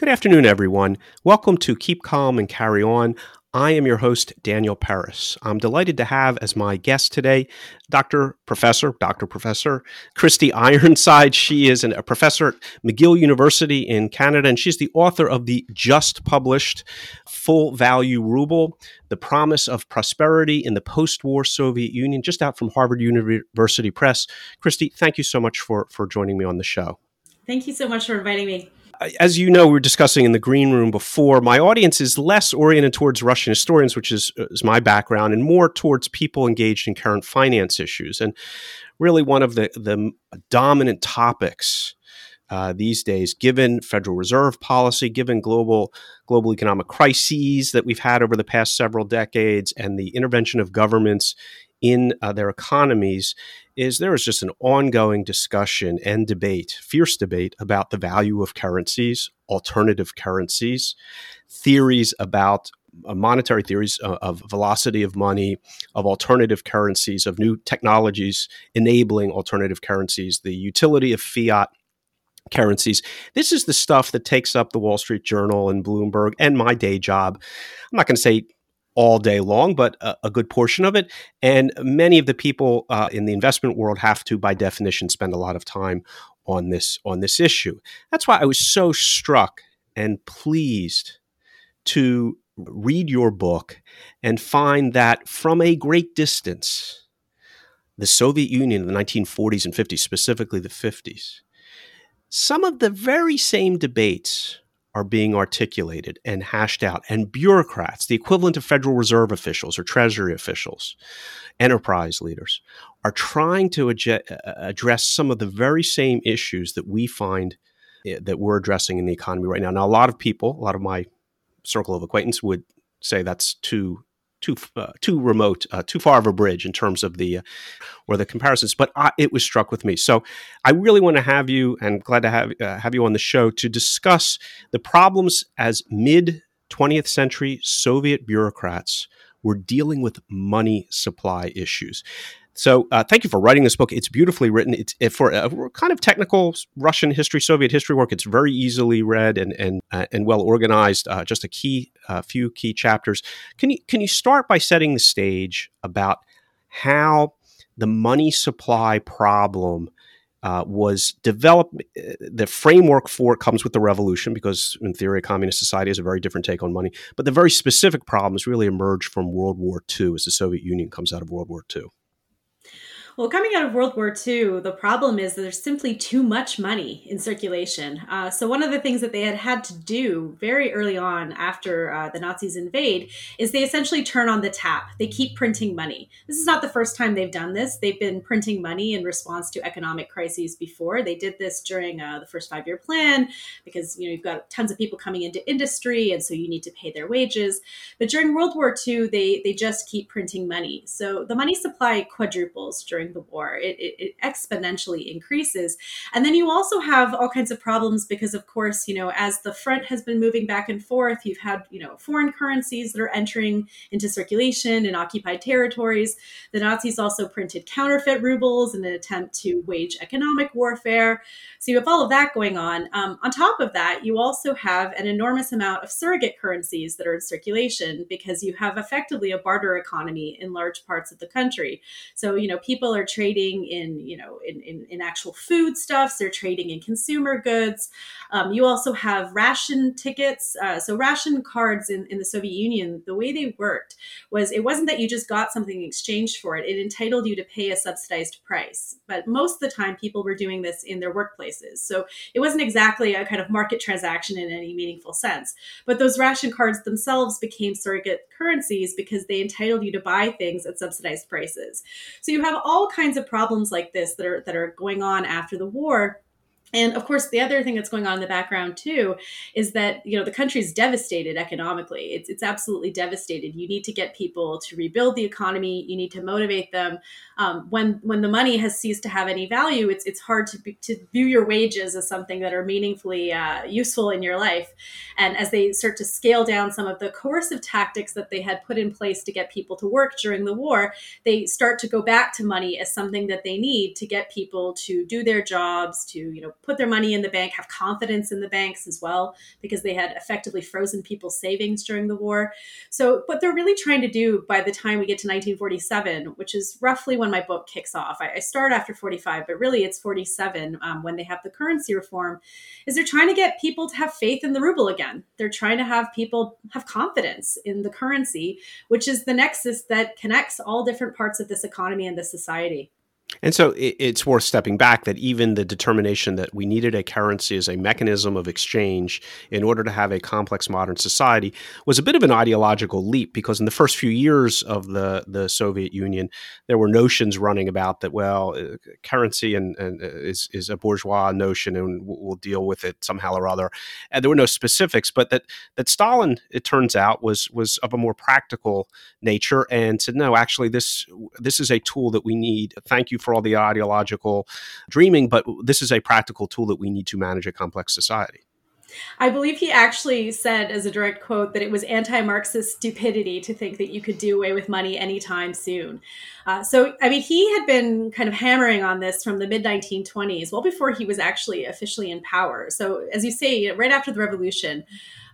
Good afternoon, everyone. Welcome to Keep Calm and Carry On. I am your host, Daniel Peris. I'm delighted to have as my guest today Dr. Professor, Dr. Professor Kristy Ironside. She is an, a professor at McGill University in Canada, and she's the author of the just published Full Value Ruble The Promise of Prosperity in the Post War Soviet Union, just out from Harvard University Press. Kristy, thank you so much for, for joining me on the show. Thank you so much for inviting me as you know, we were discussing in the green room before. My audience is less oriented towards Russian historians, which is, is my background, and more towards people engaged in current finance issues. And really, one of the the dominant topics uh, these days, given Federal Reserve policy, given global global economic crises that we've had over the past several decades, and the intervention of governments in uh, their economies is there is just an ongoing discussion and debate, fierce debate about the value of currencies, alternative currencies, theories about uh, monetary theories uh, of velocity of money, of alternative currencies, of new technologies enabling alternative currencies, the utility of fiat currencies. This is the stuff that takes up the Wall Street Journal and Bloomberg and my day job. I'm not going to say all day long, but a, a, good portion of it. And many of the people uh, in the investment world have to, by definition, spend a lot of time on this on this issue. That's why I was so struck and pleased to read your book and find that from a great distance, the Soviet Union in the 1940s and 50s, specifically the 50s, some of the very same debates are being articulated and hashed out, and bureaucrats, the equivalent of Federal Reserve officials or Treasury officials, enterprise leaders, are trying to address some of the very same issues that we find eh, that we're addressing in the economy right now. Now, a lot of people, a lot of my circle of acquaintance would say that's too too uh, too remote, uh, too far of a bridge in terms of the uh, or the comparisons. But I, it was struck with me. So I really want to have you, and glad to have uh, have you on the show to discuss the problems as mid 20th century Soviet bureaucrats were dealing with money supply issues. So, uh, thank you for writing this book. It's beautifully written. It's it, for a kind of technical Russian history, Soviet history work. It's very easily read and and uh, and well organized. Uh, just a key, uh, few key chapters. Can you can you start by setting the stage about how the money supply problem uh, was developed. Uh, the framework for it comes with the revolution because, in theory, a communist society has a very different take on money. But the very specific problems really emerged from World War II as the Soviet Union comes out of World War II. Well, coming out of World War II, the problem is there's simply too much money in circulation. Uh, so, one of the things that they had had to do very early on after uh, the Nazis invade is they essentially turn on the tap. They keep printing money. This is not the first time they've done this. They've been printing money in response to economic crises before. They did this during uh, the first five year plan because you know you've got tons of people coming into industry, and so you need to pay their wages. But during World War II, they they just keep printing money. So the money supply quadruples during during the war. It, it, it, exponentially increases. And then you also have all kinds of problems because, of course, you know, as the front has been moving back and forth, you've had, you know, foreign currencies that are entering into circulation in occupied territories. The Nazis also printed counterfeit rubles in an attempt to wage economic warfare. So you have all of that going on. Um, on top of that, you also have an enormous amount of surrogate currencies that are in circulation because you have effectively a barter economy in large parts of the country. So, you know, people are are trading in, you know, in, in, in actual foodstuffs. They're trading in consumer goods. Um, you also have ration tickets. Uh, so ration cards in, in the Soviet Union, the way they worked was it wasn't that you just got something in exchange for it. It entitled you to pay a subsidized price. But most of the time, people were doing this in their workplaces. So it wasn't exactly a kind of market transaction in any meaningful sense. But those ration cards themselves became surrogate currencies because they entitled you to buy things at subsidized prices. So you have all kinds of problems like this that are that are going on after the war and of course, the other thing that's going on in the background too is that you know the country is devastated economically. It's it's absolutely devastated. You need to get people to rebuild the economy. You need to motivate them. Um, when when the money has ceased to have any value, it's it's hard to be, to view your wages as something that are meaningfully uh, useful in your life. And as they start to scale down some of the coercive tactics that they had put in place to get people to work during the war, they start to go back to money as something that they need to get people to do their jobs, to you know put their money in the bank, have confidence in the banks as well, because they had effectively frozen people's savings during the war. So, what they're really trying to do by the time we get to 1947, which is roughly when my book kicks off, I, I start after 45, but really it's 47 um, when they have the currency reform, is they're trying to get people to have faith in the ruble again. They're trying to have people have confidence in the currency, which is the nexus that connects all different parts of this economy and this society. And so it, it's worth stepping back that even the determination that we needed a currency as a mechanism of exchange in order to have a complex modern society was a bit of an ideological leap because in the first few years of the, the Soviet Union, there were notions running about that, well, uh, currency and, and uh, is, is a bourgeois notion and we'll deal with it somehow or other. And there were no specifics, but that, that Stalin, it turns out, was, was of a more practical nature and said, no, actually, this, this is a tool that we need. Thank you for all the ideological dreaming, but this is a practical tool that we need to manage a complex society. I believe he actually said, as a direct quote, that it was anti Marxist stupidity to think that you could do away with money anytime soon. Uh, so, I mean, he had been kind of hammering on this from the mid 1920s, well before he was actually officially in power. So, as you say, right after the revolution,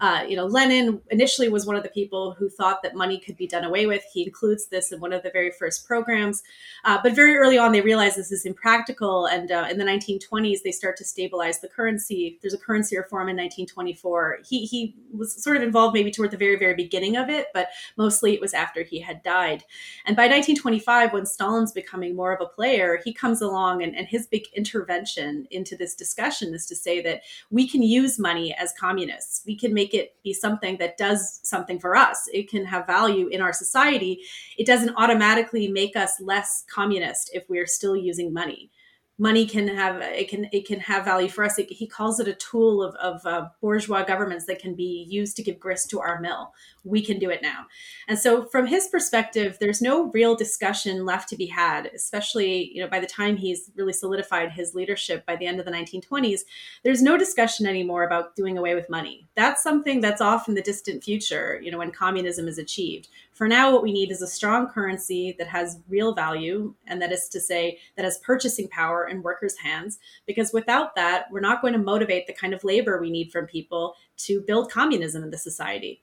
uh, you know, Lenin initially was one of the people who thought that money could be done away with. He includes this in one of the very first programs. Uh, but very early on, they realize this is impractical. And uh, in the 1920s, they start to stabilize the currency. There's a currency reform in 1924. He, he was sort of involved maybe toward the very, very beginning of it, but mostly it was after he had died. And by 1925, when Stalin's becoming more of a player, he comes along and, and his big intervention into this discussion is to say that we can use money as communists. We can make make it be something that does something for us. It can have value in our society. It doesn't automatically make us less communist if we're still using money money can have it can it can have value for us. It, he calls it a tool of, of uh, bourgeois governments that can be used to give grist to our mill. We can do it now, and so from his perspective, there's no real discussion left to be had. Especially you know by the time he's really solidified his leadership by the end of the 1920s, there's no discussion anymore about doing away with money. That's something that's off in the distant future. You know when communism is achieved. For now, what we need is a strong currency that has real value, and that is to say that has purchasing power in workers' hands, because without that, we're not going to motivate the kind of labor we need from people to build communism in the society.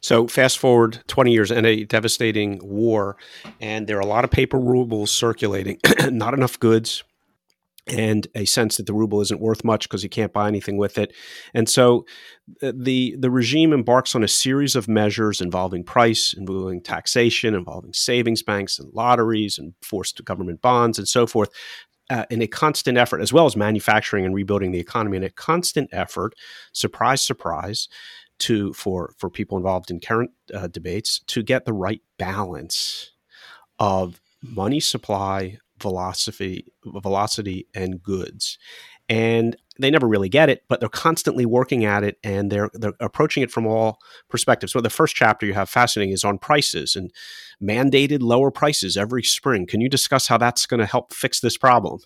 So, fast forward 20 years and a devastating war, and there are a lot of paper rubles circulating, not enough goods, and a sense that the ruble isn't worth much because you can't buy anything with it. And so uh, the the regime embarks on a series of measures involving price, involving taxation, involving savings banks and lotteries and forced government bonds and so forth uh, in a constant effort, as well as manufacturing and rebuilding the economy, in a constant effort, surprise, surprise, to for for people involved in current uh, debates to get the right balance of money supply, velocity, velocity, and goods. And they never really get it, but they're constantly working at it and they're they're approaching it from all perspectives. So the first chapter you have fascinating is on prices and mandated lower prices every spring. Can you discuss how that's going to help fix this problem?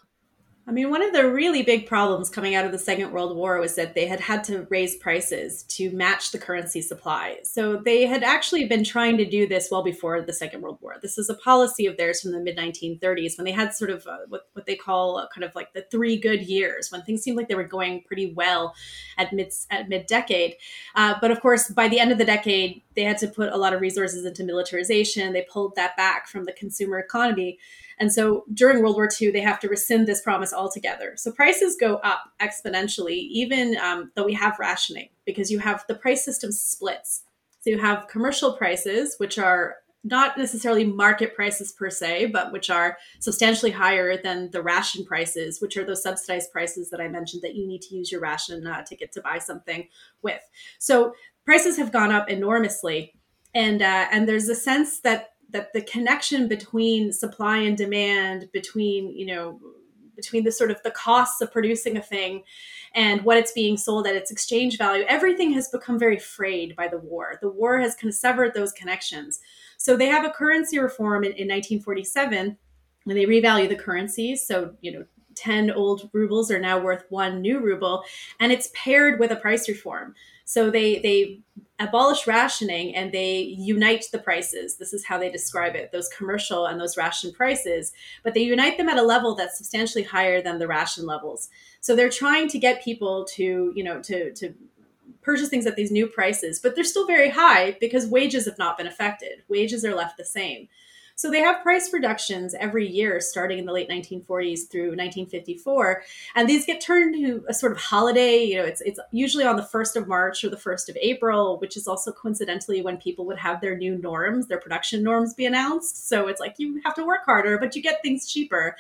I mean, one of the really big problems coming out of the Second World War was that they had had to raise prices to match the currency supply. So they had actually been trying to do this well before the Second World War. This is a policy of theirs from the mid 1930s when they had sort of uh, what, what they call kind of like the three good years when things seemed like they were going pretty well at mid at mid decade. Uh, but of course, by the end of the decade, they had to put a lot of resources into militarization. They pulled that back from the consumer economy. And so during World War II, they have to rescind this promise altogether. So prices go up exponentially, even um, though we have rationing, because you have the price system splits. So you have commercial prices, which are not necessarily market prices per se, but which are substantially higher than the ration prices, which are those subsidized prices that I mentioned that you need to use your ration uh, ticket to buy something with. So prices have gone up enormously, and uh, and there's a sense that that the connection between supply and demand between you know between the sort of the costs of producing a thing and what it's being sold at its exchange value everything has become very frayed by the war. The war has kind of severed those connections so they have a currency reform in, in 1947 when they revalue the currencies so you know 10 old rubles are now worth one new ruble. And it's paired with a price reform. So they they abolish rationing and they unite the prices. This is how they describe it, those commercial and those ration prices, but they unite them at a level that's substantially higher than the ration levels. So they're trying to get people to, you know, to to purchase things at these new prices, but they're still very high because wages have not been affected. Wages are left the same. So they have price reductions every year, starting in the late 1940s through 1954, and these get turned into a sort of holiday. You know, it's it's usually on the first of March or the first of April, which is also coincidentally when people would have their new norms, their production norms, be announced. So it's like you have to work harder, but you get things cheaper.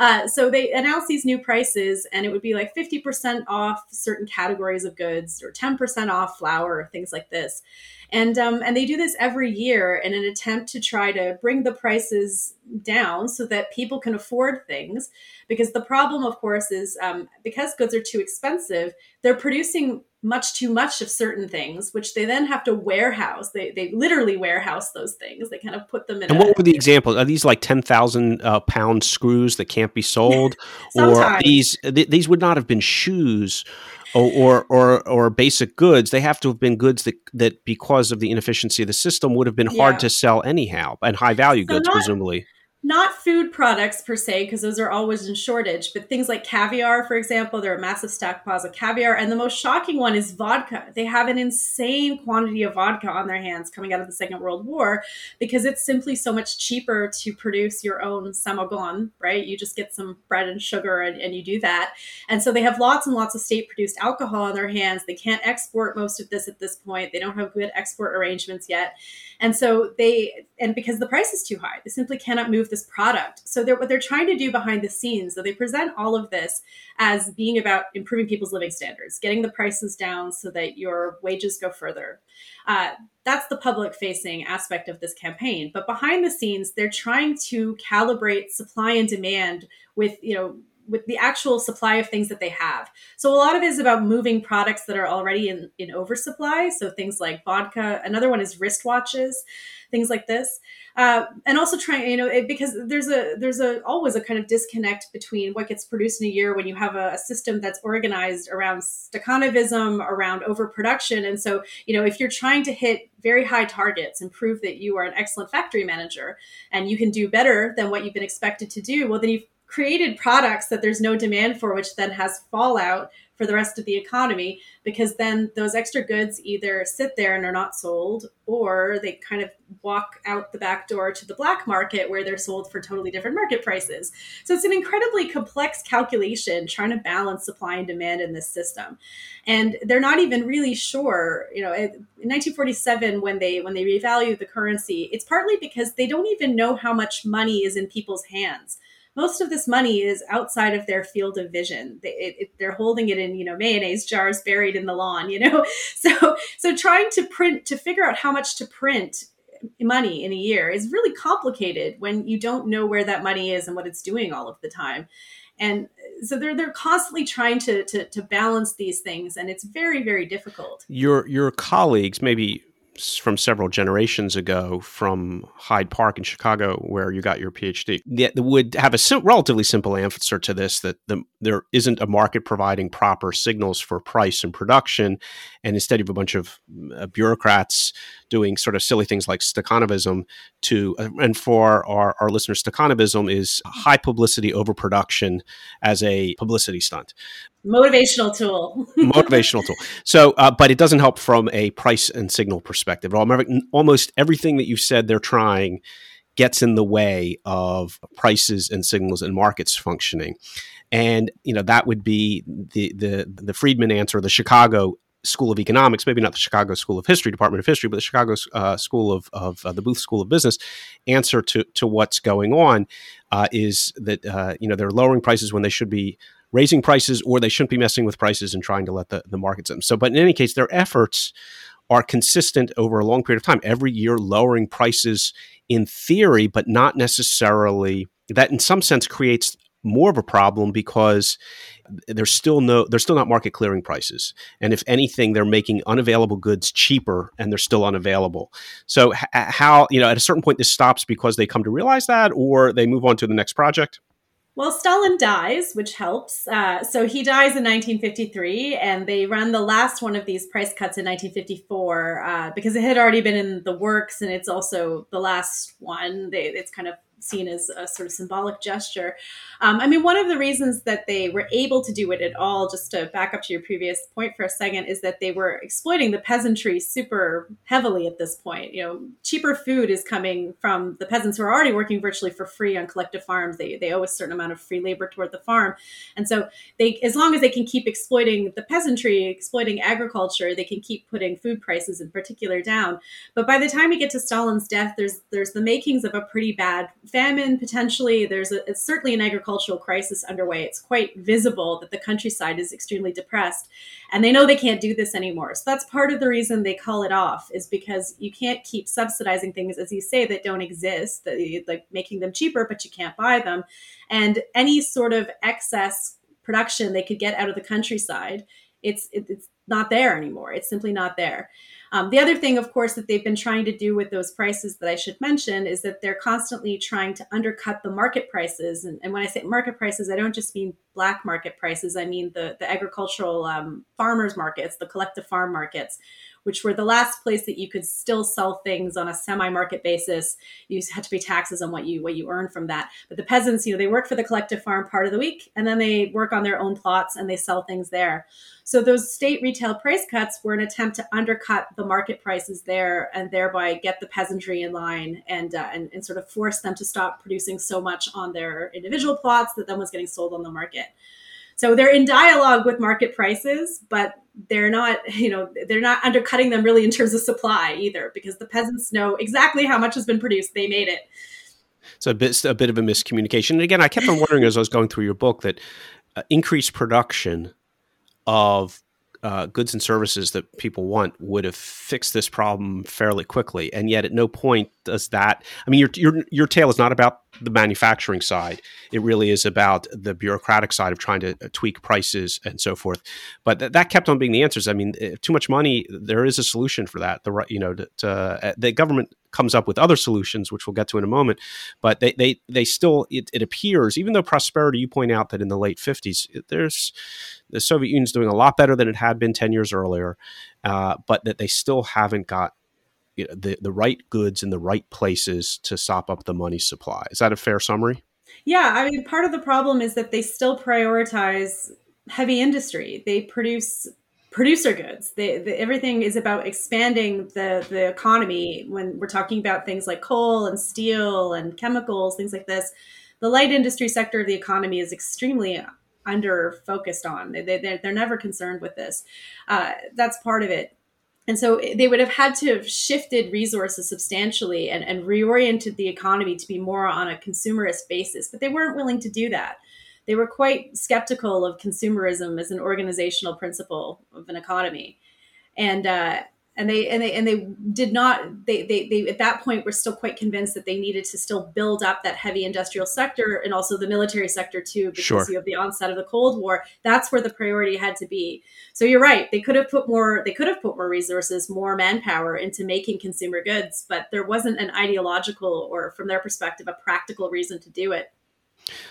Uh, so they announce these new prices, and it would be like 50% off certain categories of goods or 10% off flour, things like this and um, and they do this every year in an attempt to try to bring the prices down so that people can afford things. Because the problem of course is um, because goods are too expensive they're producing much too much of certain things which they then have to warehouse. They, they literally warehouse those things. They kind of put them in and a, what were the examples? Are these like 10000 uh, pound screws that can't be sold? Or these th- these would not have been shoes or, or or basic goods, they have to have been goods that that because of the inefficiency of the system would have been hard to sell anyhow, and high value so goods not, presumably not food products per se, because those are always in shortage, but things like caviar, for example, there are massive stockpiles of caviar. And the most shocking one is vodka. They have an insane quantity of vodka on their hands coming out of the Second World War because it's simply so much cheaper to produce your own samogon, right? You just get some bread and sugar and, and you do that. And so they have lots and lots of state produced alcohol on their hands. They can't export most of this at this point. They don't have good export arrangements yet. And so they, and because the price is too high, they simply cannot move this product. So they're, what they're trying to do behind the scenes, so they present all of this as being about improving people's living standards, getting the prices down so that your wages go further. Uh, that's the public facing aspect of this campaign. But behind the scenes, they're trying to calibrate supply and demand with, you know, with the actual supply of things that they have. So a lot of it is about moving products that are already in, in oversupply. So things like vodka. Another one is wristwatches, things like this. Uh, and also trying, you know, it, because there's a there's a always a kind of disconnect between what gets produced in a year when you have a, a system that's organized around Stakhanovism, around overproduction, and so you know if you're trying to hit very high targets and prove that you are an excellent factory manager and you can do better than what you've been expected to do, well then you've created products that there's no demand for, which then has fallout for the rest of the economy because then those extra goods either sit there and are not sold or they kind of walk out the back door to the black market where they're sold for totally different market prices. So it's an incredibly complex calculation trying to balance supply and demand in this system. And they're not even really sure, you know, in 1947 when they when they revalue the currency, it's partly because they don't even know how much money is in people's hands most of this money is outside of their field of vision. They, they're holding it in, you know, mayonnaise jars buried in the lawn, you know? So, so trying to print, to figure out how much to print money in a year is really complicated when you don't know where that money is and what it's doing all of the time. And so they're they're constantly trying to, to to balance these things and it's very very difficult. Your your colleagues maybe from several generations ago from Hyde Park in Chicago, where you got your PhD, that would have a sim- relatively simple answer to this that the, there isn't a market providing proper signals for price and production. And instead of a bunch of uh, bureaucrats doing sort of silly things like Stakhanovism, to, uh, and for our, our listeners, Stakhanovism is high publicity overproduction as a publicity stunt motivational tool. Motivational tool. So uh, but it doesn't help from a price and signal perspective almost everything that you said they're trying gets in the way of prices and signals and markets functioning. And you know that would be the the the friedman answer the chicago School of Economics, maybe not the Chicago School of History, Department of History, but the Chicago uh, School of, of uh, the Booth School of Business answer to, to what's going on uh, is that, uh, you know, they're lowering prices when they should be raising prices or they shouldn't be messing with prices and trying to let the, the markets in. So, but in any case, their efforts are consistent over a long period of time, every year lowering prices in theory, but not necessarily that in some sense creates more of a problem because there's still no they're still not market clearing prices and if anything they're making unavailable goods cheaper and they're still unavailable so h- how you know at a certain point this stops because they come to realize that or they move on to the next project Well, Stalin dies, which helps. Uh, so he dies in 1953, and they run the last one of these price cuts in 1954 uh, because it had already been in the works, and it's also the last one. They, it's kind of seen as a sort of symbolic gesture. Um, I mean, one of the reasons that they were able to do it at all, just to back up to your previous point for a second, is that they were exploiting the peasantry super heavily at this point. You know, cheaper food is coming from the peasants who are already working virtually for free on collective farms. They, they owe a certain amount of free labor toward the farm. And so they, as long as they can keep exploiting the peasantry, exploiting agriculture, they can keep putting food prices in particular down. But by the time we get to Stalin's death, there's, there's the makings of a pretty bad famine potentially. There's a, it's certainly an agricultural crisis underway. It's quite visible that the countryside is extremely depressed, and they know they can't do this anymore. So that's part of the reason they call it off is because you can't keep subsidizing things, as you say, that don't exist, that like making them cheaper, but you can't buy them, and any sort of excess production they could get out of the countryside. It's, it's not there anymore. It's simply not there. Um, the other thing, of course, that they've been trying to do with those prices that I should mention is that they're constantly trying to undercut the market prices. And, and when I say market prices, I don't just mean black market prices, I mean the, the agricultural um, farmers markets, the collective farm markets, which were the last place that you could still sell things on a semi-market basis. You had to pay taxes on what you what you earn from that. But the peasants, you know, they work for the collective farm part of the week, and then they work on their own plots and they sell things there. So those state retail price cuts were an attempt to undercut the market prices there, and thereby get the peasantry in line and uh, and, and sort of force them to stop producing so much on their individual plots that then was getting sold on the market. So they're in dialogue with market prices, but they're not, you know, they're not undercutting them really in terms of supply either, because the peasants know exactly how much has been produced. They made it. So a bit, a bit of a miscommunication. And again, I kept on wondering as I was going through your book that uh, increased production of uh, goods and services that people want would have fixed this problem fairly quickly. And yet, at no point does that. I mean, your your your tale is not about the manufacturing side. It really is about the bureaucratic side of trying to uh, tweak prices and so forth. But th- that kept on being the answers. I mean, eh, too much money. There is a solution for that. The right, you know, to, uh, the government comes up with other solutions, which we'll get to in a moment. But they they they still it, it appears, even though prosperity, you point out that in the late fifties, there's the Soviet Union's doing a lot better than it had been ten years earlier, uh, but that they still haven't got the the right goods in the right places to sop up the money supply. Is that a fair summary? Yeah, I mean, part of the problem is that they still prioritize heavy industry. They produce producer goods. They, the, everything is about expanding the the economy. When we're talking about things like coal and steel and chemicals, things like this, the light industry sector of the economy is extremely under focused on. They, they, they're never concerned with this. Uh, that's part of it and so they would have had to have shifted resources substantially and, and reoriented the economy to be more on a consumerist basis, but they weren't willing to do that. They were quite skeptical of consumerism as an organizational principle of an economy. And uh, and they and they and they did not they, they they at that point were still quite convinced that they needed to still build up that heavy industrial sector and also the military sector too because sure. you have the onset of the cold war that's where the priority had to be so you're right they could have put more they could have put more resources more manpower into making consumer goods but there wasn't an ideological or from their perspective a practical reason to do it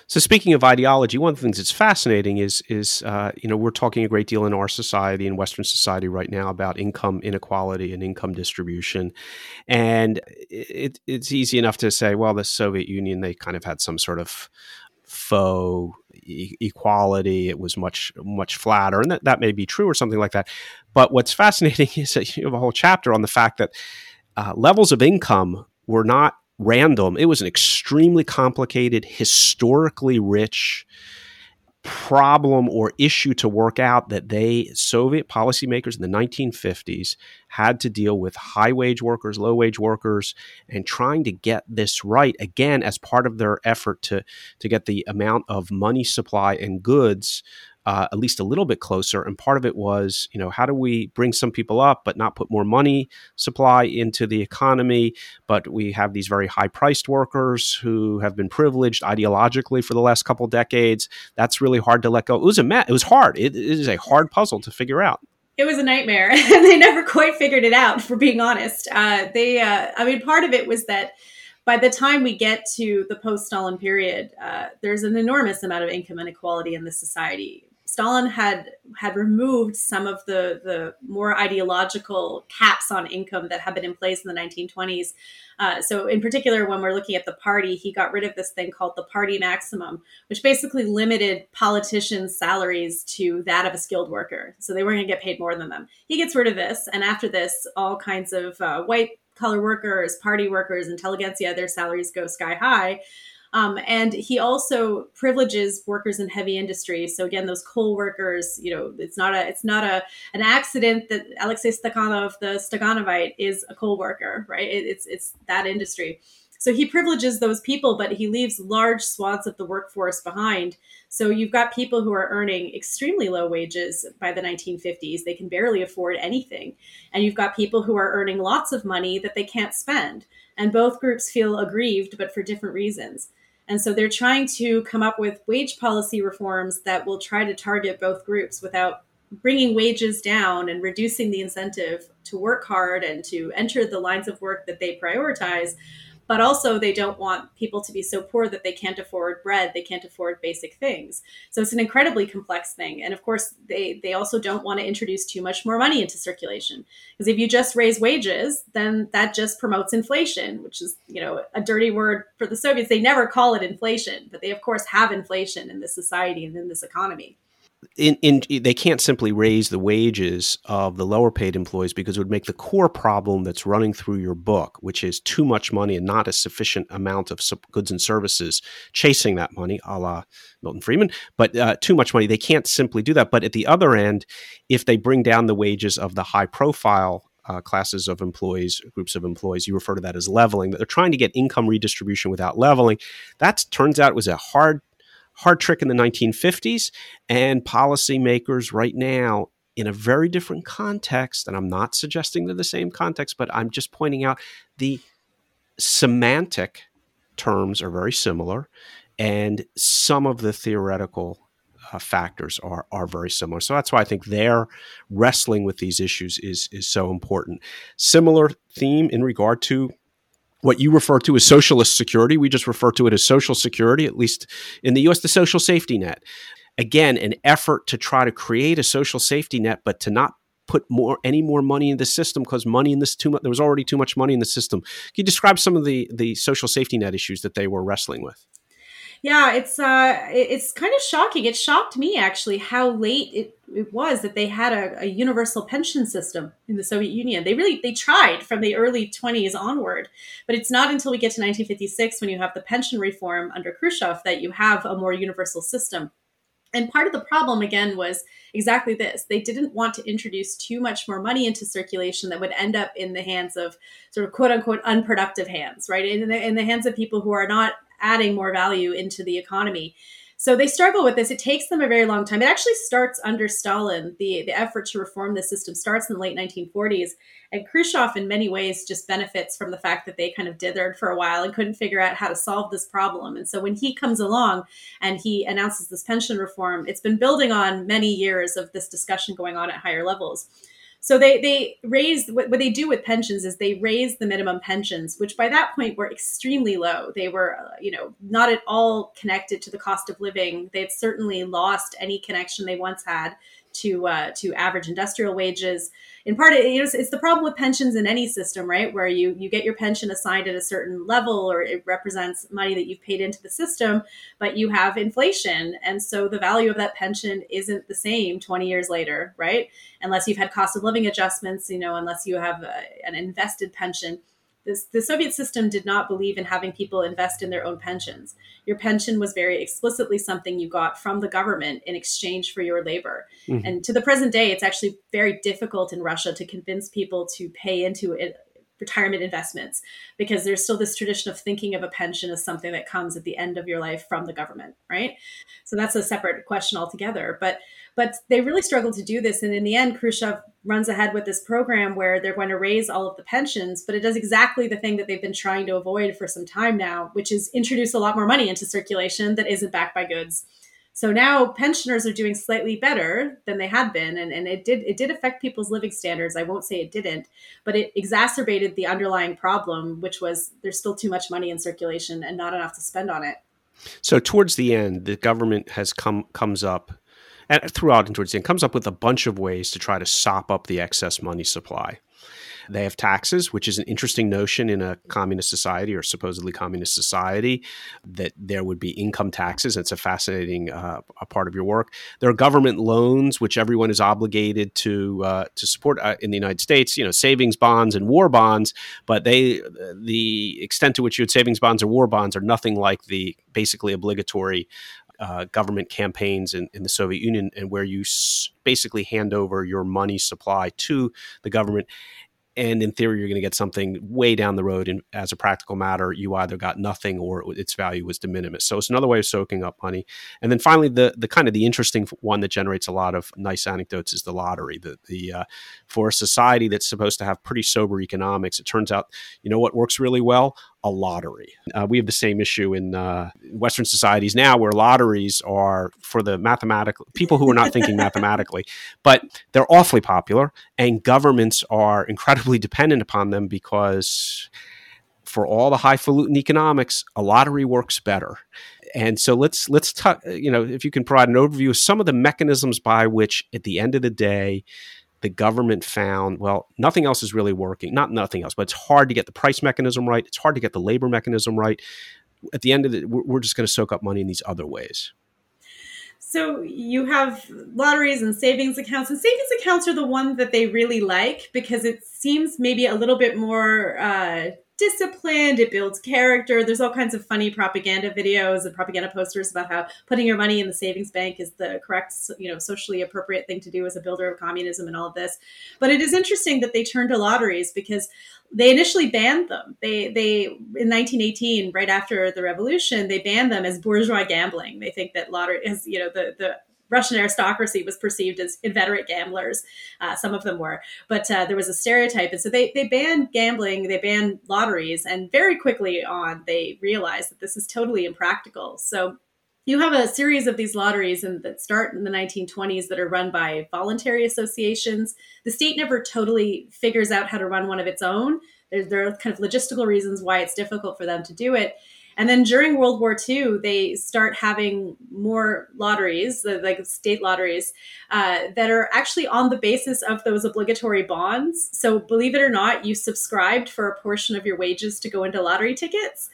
so speaking of ideology, one of the things that's fascinating is is uh, you know we're talking a great deal in our society in Western society right now about income inequality and income distribution, and it, it's easy enough to say, well, the Soviet Union they kind of had some sort of faux e- equality. It was much much flatter, and that, that may be true or something like that. But what's fascinating is that you have a whole chapter on the fact that uh, levels of income were not random. It was an extremely complicated, historically rich problem or issue to work out that they Soviet policymakers in the 1950s had to deal with high wage workers, low wage workers, and trying to get this right again as part of their effort to to get the amount of money supply and goods uh, at least a little bit closer. And part of it was, you know, how do we bring some people up but not put more money supply into the economy? But we have these very high priced workers who have been privileged ideologically for the last couple decades. That's really hard to let go. It was a. It was hard. it, it is a hard puzzle to figure out it was a nightmare and they never quite figured it out for being honest uh, they uh, i mean part of it was that by the time we get to the post Stalin period, uh, there's an enormous amount of income inequality in the society. Stalin had had removed some of the the more ideological caps on income that had been in place in the 1920s. Uh, so, in particular, when we're looking at the party, he got rid of this thing called the party maximum, which basically limited politicians' salaries to that of a skilled worker. So they weren't going to get paid more than them. He gets rid of this, and after this, all kinds of uh, white collar workers, party workers, intelligentsia, their salaries go sky high. Um, and he also privileges workers in heavy industry. So again, those coal workers, you know, it's not a it's not a an accident that Alexei Stakhanov, the Stakhanovite, is a coal worker, right? It, it's it's that industry. So he privileges those people, but he leaves large swaths of the workforce behind. So you've got people who are earning extremely low wages by the 1950s. They can barely afford anything. And you've got people who are earning lots of money that they can't spend. And both groups feel aggrieved, but for different reasons. And so they're trying to come up with wage policy reforms that will try to target both groups without bringing wages down and reducing the incentive to work hard and to enter the lines of work that they prioritize but also they don't want people to be so poor that they can't afford bread they can't afford basic things. So it's an incredibly complex thing. And of course they they also don't want to introduce too much more money into circulation. Because if you just raise wages then that just promotes inflation which is you know a dirty word for the soviets. They never call it inflation but they of course have inflation in this society and in this economy in, in they can't simply raise the wages of the lower paid employees because it would make the core problem that's running through your book, which is too much money and not a sufficient amount of goods and services chasing that money, a la Milton Friedman, but uh, too much money. They can't simply do that. But at the other end, if they bring down the wages of the high profile uh, classes of employees, groups of employees. You refer to that as leveling. That they're trying to get income redistribution without leveling. That turns out was a hard hard trick in the 1950s, and policymakers right now in a very different context. And I'm not suggesting they're the same context, but I'm just pointing out the semantic terms are very similar, and some of the theoretical uh, factors are are very similar. So that's why I think their wrestling with these issues is is so important. Similar theme in regard to what you refer to as socialist security. We just refer to it as social security, at least in the US, the social safety net. Again, an effort to try to create a social safety net, but to not put more any more money in the system because money in this too much there was already too much money in the system. Can you describe some of the the social safety net issues that they were wrestling with? Yeah, it's uh, it's kind of shocking. It shocked me actually how late it, it was that they had a, a, universal pension system in the Soviet Union. They really they tried from the early 20s onward, but it's not until we get to 1956 when you have the pension reform under Khrushchev that you have a more universal system. And part of the problem again was exactly this. They didn't want to introduce too much more money into circulation that would end up in the hands of sort of quote unquote unproductive hands, right? In the, in the hands of people who are not adding more value into the economy. So they struggle with this. It takes them a very long time. It actually starts under Stalin. The, the effort to reform the system starts in the late 1940s. And Khrushchev, in many ways, just benefits from the fact that they kind of dithered for a while and couldn't figure out how to solve this problem. And so when he comes along and he announces this pension reform, it's been building on many years of this discussion going on at higher levels. So they they raised what, what they do with pensions is they raise the minimum pensions, which by that point were extremely low. They were uh, you know not at all connected to the cost of living. They had certainly lost any connection they once had to uh, to average industrial wages in part, it, know, it's the problem with pensions in any system, right? Where you you get your pension assigned at a certain level, or it represents money that you've paid into the system, but you have inflation, and so the value of that pension isn't the same 20 years later, right? Unless you've had cost of living adjustments, you know, unless you have a, an invested pension this, the Soviet system did not believe in having people invest in their own pensions. Your pension was very explicitly something you got from the government in exchange for your labor. Mm-hmm. And to the present day, it's actually very difficult in Russia to convince people to pay into it, retirement investments because there's still this tradition of thinking of a pension as something that comes at the end of your life from the government, right? So that's a separate question altogether. But but they really struggle to do this. And in the end, Khrushchev runs ahead with this program where they're going to raise all of the pensions, but it does exactly the thing that they've been trying to avoid for some time now, which is introduce a lot more money into circulation that isn't backed by goods. So now pensioners are doing slightly better than they had been, and, and it did it did affect people's living standards. I won't say it didn't, but it exacerbated the underlying problem, which was there's still too much money in circulation and not enough to spend on it. So towards the end, the government has come comes up and throughout and towards the end comes up with a bunch of ways to try to sop up the excess money supply. They have taxes, which is an interesting notion in a communist society or supposedly communist society, that there would be income taxes. It's a fascinating uh, a part of your work. There are government loans, which everyone is obligated to uh, to support uh, in the United States. You know, savings bonds and war bonds, but they the extent to which you had savings bonds or war bonds are nothing like the basically obligatory uh, government campaigns in, in, the Soviet Union, and where you s- basically hand over your money supply to the government and in theory you're going to get something way down the road and as a practical matter. You either got nothing or its value was de minimis. So it's another way of soaking up money. And then finally the the kind of the interesting one that generates a lot of nice anecdotes is the lottery the the uh, for a society that's supposed to have pretty sober economics it turns out you know what works really well a lottery. Uh, we have the same issue in uh, Western societies now, where lotteries are for the mathematical people who are not thinking mathematically, but they're awfully popular, and governments are incredibly dependent upon them because. For all the highfalutin economics, a lottery works better and so let's let's talk you know if you can provide an overview of some of the mechanisms by which at the end of the day the government found, well, nothing else is really working. Not nothing else, but it's hard to get the price mechanism right. It's hard to get the labor mechanism right. At the end of it, we're just going to soak up money in these other ways. So you have lotteries and savings accounts, and savings accounts are the one that they really like because it seems maybe a little bit more uh, disciplined it builds character. There's all kinds of funny propaganda videos and propaganda posters about how putting your money in the savings bank is the correct you know socially appropriate thing to do as a builder of communism and all of this. But it is interesting that they turned to lotteries because they initially banned them. They they in 1918 right after the revolution they banned them as bourgeois gambling. They think that lottery is you know the the Russian aristocracy was perceived as inveterate gamblers. Uh, some of them were, but uh, there was a stereotype, and so they they banned gambling, they banned lotteries, and very quickly on they realized that this is totally impractical. So you have a series of these lotteries and that start in the 1920s that are run by voluntary associations. The state never totally figures out how to run one of its own. There, there are kind of logistical reasons why it's difficult for them to do it. And then during World War II, they start having more lotteries, like state lotteries, uh, that are actually on the basis of those obligatory bonds. So, believe it or not, you subscribed for a portion of your wages to go into lottery tickets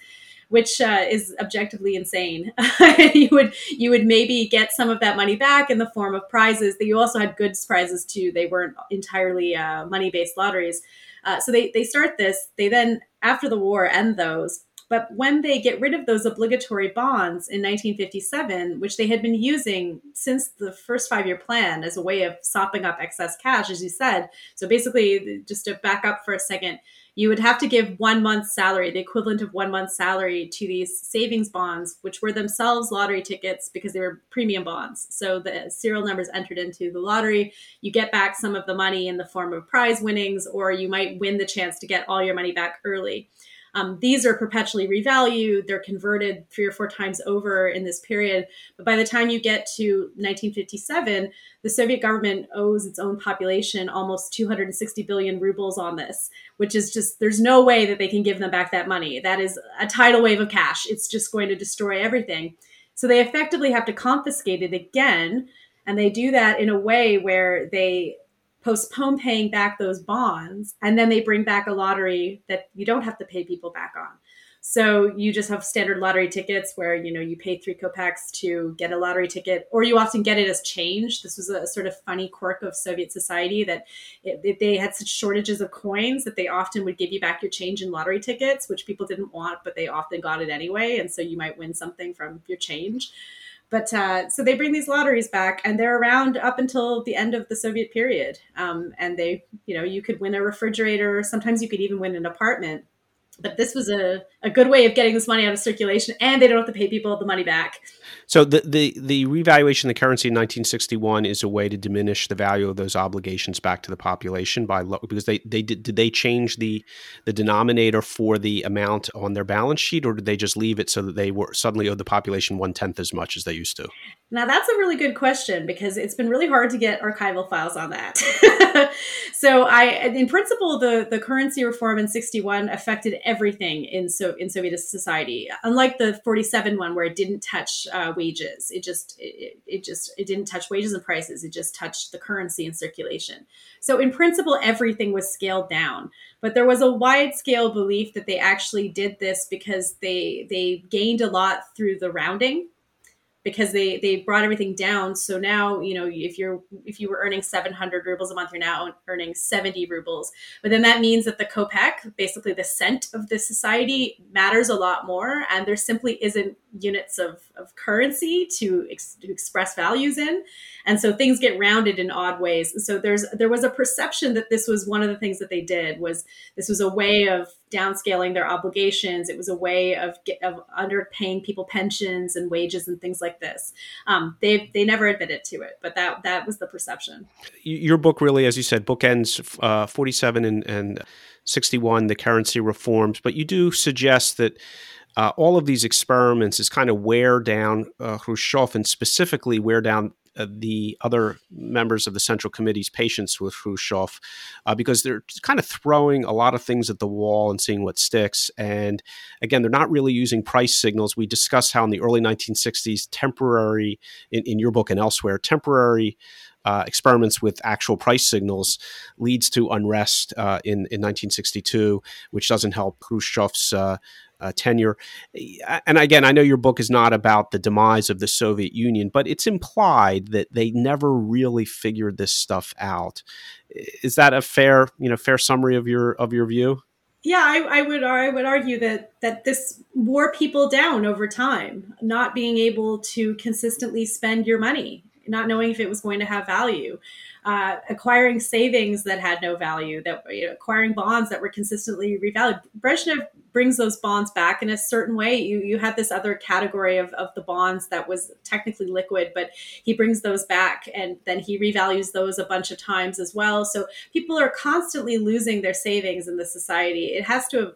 which uh, is objectively insane. you would you would maybe get some of that money back in the form of prizes. That you also had goods prizes too. They weren't entirely uh, money based lotteries. Uh, so they they start this. They then after the war end those. But when they get rid of those obligatory bonds in 1957, which they had been using since the first five year plan as a way of sopping up excess cash, as you said. So basically, just to back up for a second, you would have to give one month's salary, the equivalent of one month's salary to these savings bonds, which were themselves lottery tickets because they were premium bonds. So the serial numbers entered into the lottery, you get back some of the money in the form of prize winnings, or you might win the chance to get all your money back early. Um, these are perpetually revalued. They're converted three or four times over in this period. But by the time you get to 1957, the Soviet government owes its own population almost 260 billion rubles on this, which is just, there's no way that they can give them back that money. That is a tidal wave of cash. It's just going to destroy everything. So they effectively have to confiscate it again. And they do that in a way where they postpone paying back those bonds and then they bring back a lottery that you don't have to pay people back on. So you just have standard lottery tickets where you know you pay three kopecks to get a lottery ticket or you often get it as change. This was a sort of funny quirk of soviet society that it, they had such shortages of coins that they often would give you back your change in lottery tickets which people didn't want but they often got it anyway and so you might win something from your change but uh, so they bring these lotteries back, and they're around up until the end of the Soviet period. Um, and they, you know, you could win a refrigerator. Sometimes you could even win an apartment but this was a, a good way of getting this money out of circulation and they don't have to pay people the money back. So the, the, the revaluation of the currency in 1961 is a way to diminish the value of those obligations back to the population by because they, they did, did they change the the denominator for the amount on their balance sheet or did they just leave it so that they were suddenly owed the population one tenth as much as they used to Now that's a really good question because it's been really hard to get archival files on that. so I, in principle, the, the currency reform in 61 affected everything in so in Soviet society. Unlike the 47 one where it didn't touch uh, wages, it just it, it just it didn't touch wages and prices. It just touched the currency and circulation. So in principle, everything was scaled down. But there was a wide scale belief that they actually did this because they they gained a lot through the rounding because they they brought everything down. So now you know if you're if you were earning 700 rubles a month you're now earning 70 rubles. But then that means that the kopeck basically the cent of the society matters a lot more and there simply isn't units of, of currency to, ex, to express values in. And so things get rounded in odd ways. So there's there was a perception that this was one of the things that they did was this was a way of downscaling their obligations. It was a way of, of underpaying people pensions and wages and things like this. Um, they they never admitted to it but that that was the perception. Your book really as you said bookends uh, 47 and, and 61 the currency reforms. But you do suggest that uh, all of these experiments is kind of wear down uh, Khrushchev and specifically wear down uh, the other members of the Central Committee's patience with Khrushchev uh, because they're kind of throwing a lot of things at the wall and seeing what sticks. And again, they're not really using price signals. We discussed how in the early 1960s, temporary, in, in your book and elsewhere, temporary uh, experiments with actual price signals leads to unrest uh, in, in 1962, which doesn't help Khrushchev's uh, uh, tenure. And again, I know your book is not about the demise of the Soviet Union, but it's implied that they never really figured this stuff out. Is that a fair, you know, fair summary of your of your view? Yeah, I, I would I would argue that that this wore people down over time, not being able to consistently spend your money, not knowing if it was going to have value uh, acquiring savings that had no value, that you know, acquiring bonds that were consistently revalued. Brezhnev brings those bonds back in a certain way. You you had this other category of, of the bonds that was technically liquid, but he brings those back and then he revalues those a bunch of times as well. So people are constantly losing their savings in the society. It has to have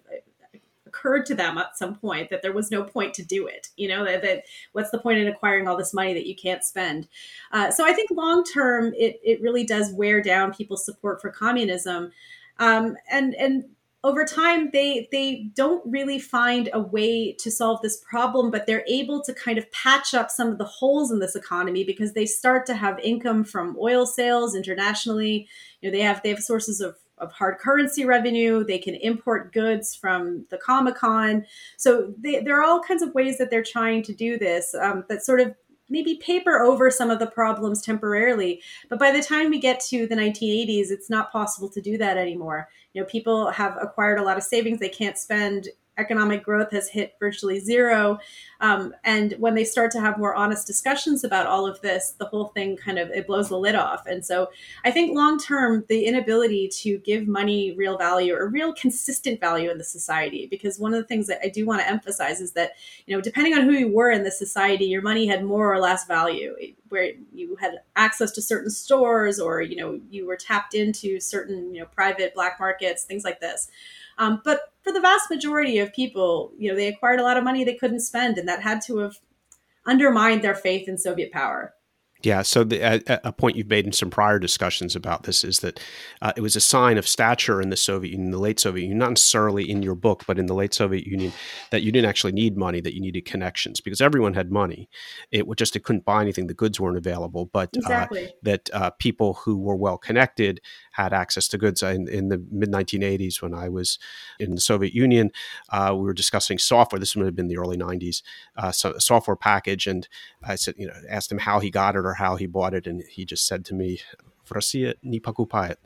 occurred to them at some point that there was no point to do it. You know, that, that what's the point in acquiring all this money that you can't spend? Uh, so I think long term, it, it really does wear down people's support for communism. Um, and, and over time they they don't really find a way to solve this problem but they're able to kind of patch up some of the holes in this economy because they start to have income from oil sales internationally you know they have they have sources of of hard currency revenue. They can import goods from the Comecon. So they, there are all kinds of ways that they're trying to do this um, that sort of maybe paper over some of the problems temporarily. But by the time we get to the 1980s, it's not possible to do that anymore. You know, people have acquired a lot of savings they can't spend economic growth has hit virtually zero. Um, and when they start to have more honest discussions about all of this, the whole thing kind of it blows the lid off. And so I think long term, the inability to give money real value or real consistent value in the society, because one of the things that I do want to emphasize is that, you know, depending on who you were in the society, your money had more or less value where you had access to certain stores or, you know, you were tapped into certain, you know, private black markets, things like this. Um, but for the vast majority of people, you know, they acquired a lot of money they couldn't spend, and that had to have undermined their faith in Soviet power. Yeah. So the, a, a, point you've made in some prior discussions about this is that uh, it was a sign of stature in the Soviet Union, the late Soviet Union, not necessarily in your book, but in the late Soviet Union, that you didn't actually need money, that you needed connections because everyone had money. It just it couldn't buy anything; the goods weren't available. But uh, exactly. uh, that uh, people who were well connected had access to goods. In, in the mid 1980s, when I was in the Soviet Union, uh, we were discussing software. This would have been the early 90s, uh, so a software package, and I said, you know, asked him how he got it or how he bought it, and he just said to me, "В России не покупает."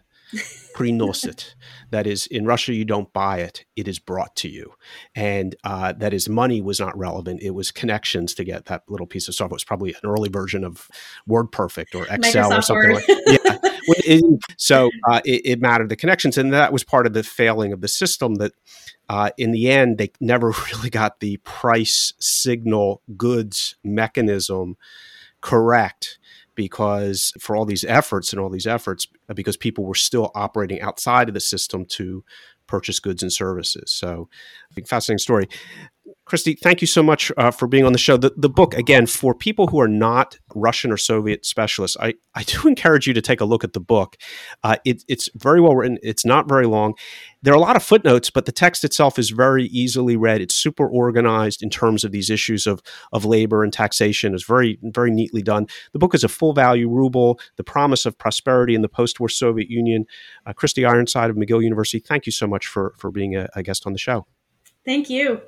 Prinosит. that is, in Russia, you don't buy it, it is brought to you. And uh, that is, money was not relevant. It was connections to get that little piece of software. It was probably an early version of WordPerfect or Excel Microsoft or something Word. like that. Yeah. so uh, it, it, mattered the connections. And that was part of the failing of the system that uh, in the end, they never really got the price signal goods mechanism correct because for all these efforts and all these efforts, Uh, because people were still operating outside of the system to purchase goods and services. So, fascinating story. Kristy, thank you so much uh, for being on the show. The, the book, again, for people who are not Russian or Soviet specialists, I, I do encourage you to take a look at the book. Uh, it, it's very well written, it's not very long. There are a lot of footnotes, but the text itself is very easily read. It's super organized in terms of these issues of, of labor and taxation. It's very, very neatly done. The book is a full value ruble, The Promise of Prosperity in the Post War Soviet Union. Uh, Kristy Ironside of McGill University, thank you so much for, for being a, a guest on the show. Thank you.